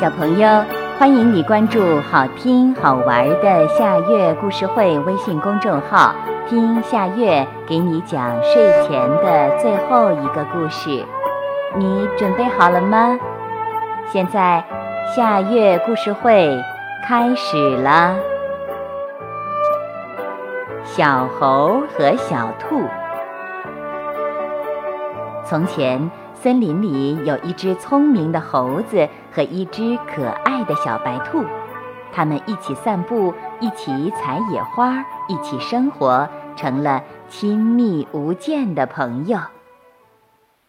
小朋友，欢迎你关注好听好玩的夏月故事会微信公众号，听夏月给你讲睡前的最后一个故事。你准备好了吗？现在夏月故事会开始了。小猴和小兔。从前。森林里有一只聪明的猴子和一只可爱的小白兔，他们一起散步，一起采野花，一起生活，成了亲密无间的朋友。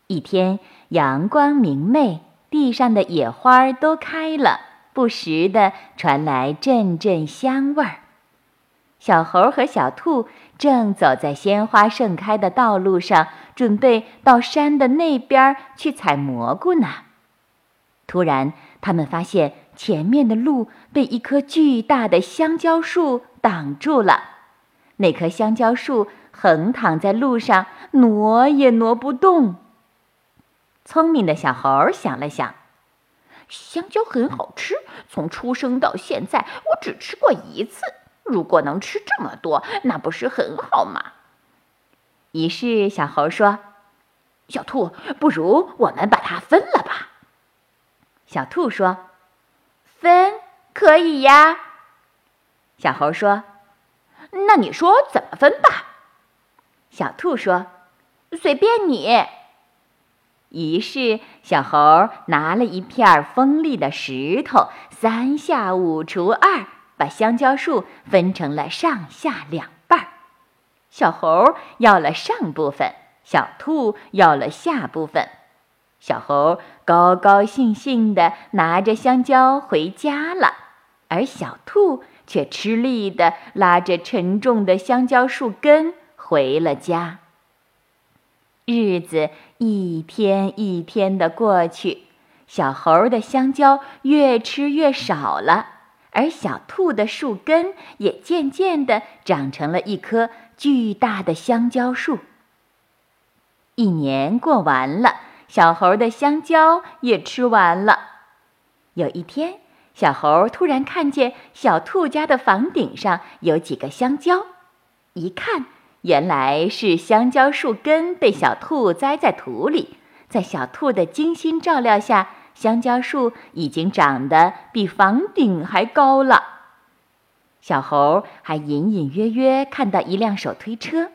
一天，阳光明媚，地上的野花都开了，不时地传来阵阵香味儿。小猴和小兔正走在鲜花盛开的道路上，准备到山的那边去采蘑菇呢。突然，他们发现前面的路被一棵巨大的香蕉树挡住了。那棵香蕉树横躺在路上，挪也挪不动。聪明的小猴想了想，香蕉很好吃，从出生到现在，我只吃过一次。如果能吃这么多，那不是很好吗？于是小猴说：“小兔，不如我们把它分了吧。”小兔说：“分可以呀。”小猴说：“那你说怎么分吧？”小兔说：“随便你。”于是小猴拿了一片锋利的石头，三下五除二。把香蕉树分成了上下两半儿，小猴要了上部分，小兔要了下部分。小猴高高兴兴地拿着香蕉回家了，而小兔却吃力地拉着沉重的香蕉树根回了家。日子一天一天的过去，小猴的香蕉越吃越少了。而小兔的树根也渐渐地长成了一棵巨大的香蕉树。一年过完了，小猴的香蕉也吃完了。有一天，小猴突然看见小兔家的房顶上有几个香蕉，一看，原来是香蕉树根被小兔栽在土里，在小兔的精心照料下。香蕉树已经长得比房顶还高了。小猴还隐隐约约看到一辆手推车，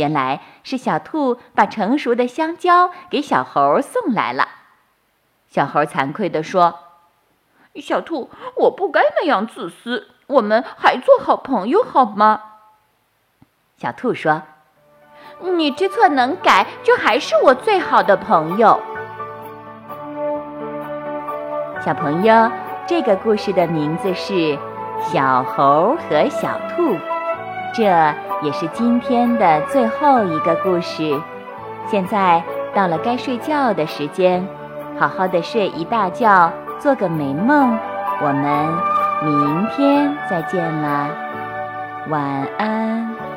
原来是小兔把成熟的香蕉给小猴送来了。小猴惭愧地说：“小兔，我不该那样自私，我们还做好朋友好吗？”小兔说：“你知错能改，就还是我最好的朋友。”小朋友，这个故事的名字是《小猴和小兔》，这也是今天的最后一个故事。现在到了该睡觉的时间，好好的睡一大觉，做个美梦。我们明天再见了，晚安。